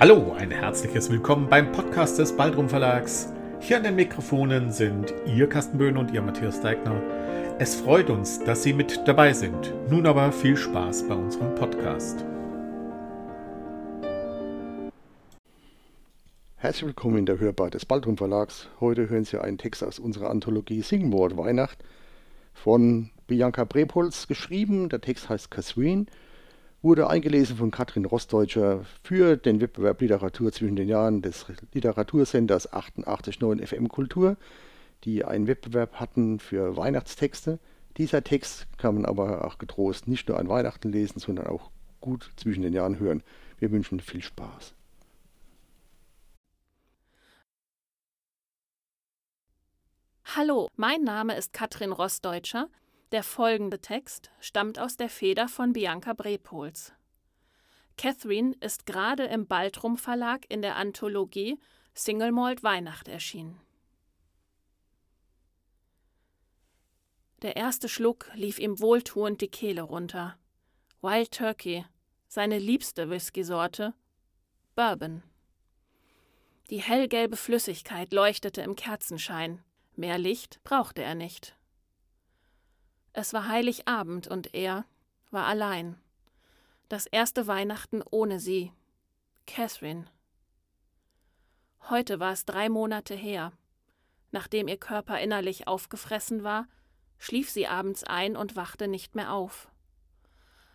Hallo, ein herzliches Willkommen beim Podcast des Baldrum Verlags. Hier an den Mikrofonen sind Ihr Carsten Böhn und Ihr Matthias Deigner. Es freut uns, dass Sie mit dabei sind. Nun aber viel Spaß bei unserem Podcast. Herzlich willkommen in der Hörbar des Baldrum Verlags. Heute hören Sie einen Text aus unserer Anthologie Singwort Weihnacht von Bianca Brepolz geschrieben. Der Text heißt Catherine wurde eingelesen von Katrin Rostdeutscher für den Wettbewerb Literatur zwischen den Jahren des Literatursenders 889 FM Kultur, die einen Wettbewerb hatten für Weihnachtstexte. Dieser Text kann man aber auch getrost nicht nur an Weihnachten lesen, sondern auch gut zwischen den Jahren hören. Wir wünschen viel Spaß. Hallo, mein Name ist Katrin Rostdeutscher der folgende Text stammt aus der Feder von Bianca Brepols. Catherine ist gerade im Baltrum Verlag in der Anthologie Single Malt Weihnacht erschienen. Der erste Schluck lief ihm wohltuend die Kehle runter. Wild Turkey, seine liebste Whisky-Sorte, Bourbon. Die hellgelbe Flüssigkeit leuchtete im Kerzenschein. Mehr Licht brauchte er nicht. Es war Heiligabend und er war allein. Das erste Weihnachten ohne sie. Catherine. Heute war es drei Monate her. Nachdem ihr Körper innerlich aufgefressen war, schlief sie abends ein und wachte nicht mehr auf.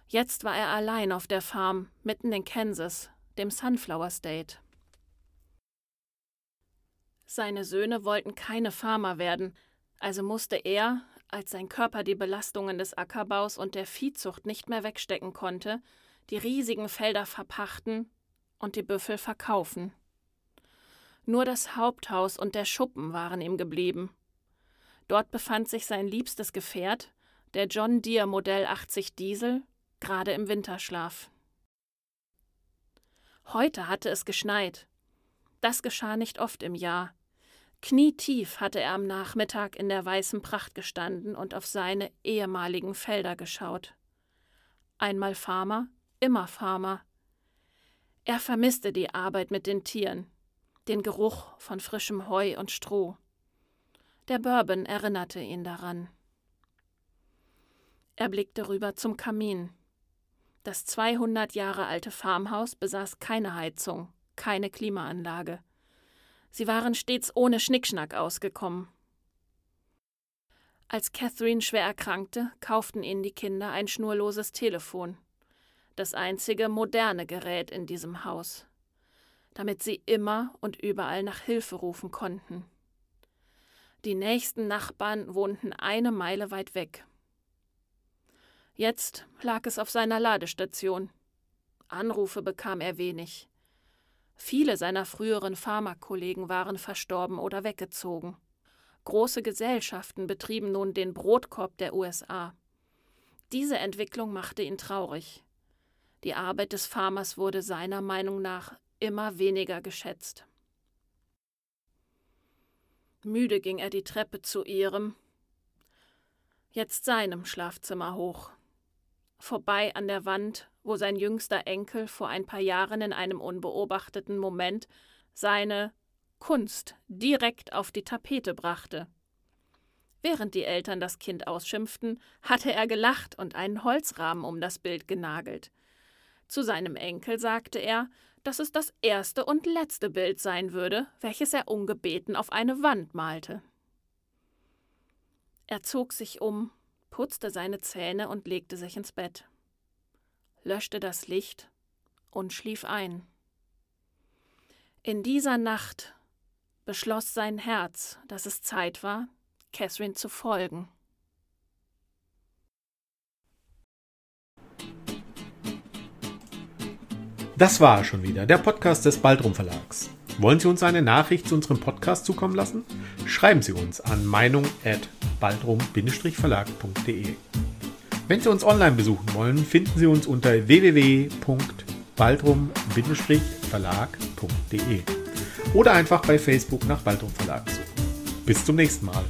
Jetzt war er allein auf der Farm, mitten in Kansas, dem Sunflower State. Seine Söhne wollten keine Farmer werden, also musste er, als sein Körper die Belastungen des Ackerbaus und der Viehzucht nicht mehr wegstecken konnte, die riesigen Felder verpachten und die Büffel verkaufen. Nur das Haupthaus und der Schuppen waren ihm geblieben. Dort befand sich sein liebstes Gefährt, der John Deere Modell 80 Diesel, gerade im Winterschlaf. Heute hatte es geschneit. Das geschah nicht oft im Jahr, Knietief hatte er am Nachmittag in der weißen Pracht gestanden und auf seine ehemaligen Felder geschaut. Einmal Farmer, immer Farmer. Er vermisste die Arbeit mit den Tieren, den Geruch von frischem Heu und Stroh. Der Bourbon erinnerte ihn daran. Er blickte rüber zum Kamin. Das 200 Jahre alte Farmhaus besaß keine Heizung, keine Klimaanlage. Sie waren stets ohne Schnickschnack ausgekommen. Als Catherine schwer erkrankte, kauften ihnen die Kinder ein schnurloses Telefon, das einzige moderne Gerät in diesem Haus, damit sie immer und überall nach Hilfe rufen konnten. Die nächsten Nachbarn wohnten eine Meile weit weg. Jetzt lag es auf seiner Ladestation. Anrufe bekam er wenig. Viele seiner früheren Pharmakollegen waren verstorben oder weggezogen. Große Gesellschaften betrieben nun den Brotkorb der USA. Diese Entwicklung machte ihn traurig. Die Arbeit des Farmers wurde seiner Meinung nach immer weniger geschätzt. Müde ging er die Treppe zu ihrem, jetzt seinem Schlafzimmer hoch. Vorbei an der Wand wo sein jüngster Enkel vor ein paar Jahren in einem unbeobachteten Moment seine Kunst direkt auf die Tapete brachte. Während die Eltern das Kind ausschimpften, hatte er gelacht und einen Holzrahmen um das Bild genagelt. Zu seinem Enkel sagte er, dass es das erste und letzte Bild sein würde, welches er ungebeten auf eine Wand malte. Er zog sich um, putzte seine Zähne und legte sich ins Bett löschte das Licht und schlief ein. In dieser Nacht beschloss sein Herz, dass es Zeit war, Catherine zu folgen. Das war schon wieder der Podcast des Baldrum Verlags. Wollen Sie uns eine Nachricht zu unserem Podcast zukommen lassen? Schreiben Sie uns an meinung@baldrum-verlag.de. Wenn Sie uns online besuchen wollen, finden Sie uns unter www.baldrum-verlag.de oder einfach bei Facebook nach Baldrum Verlag suchen. Bis zum nächsten Mal.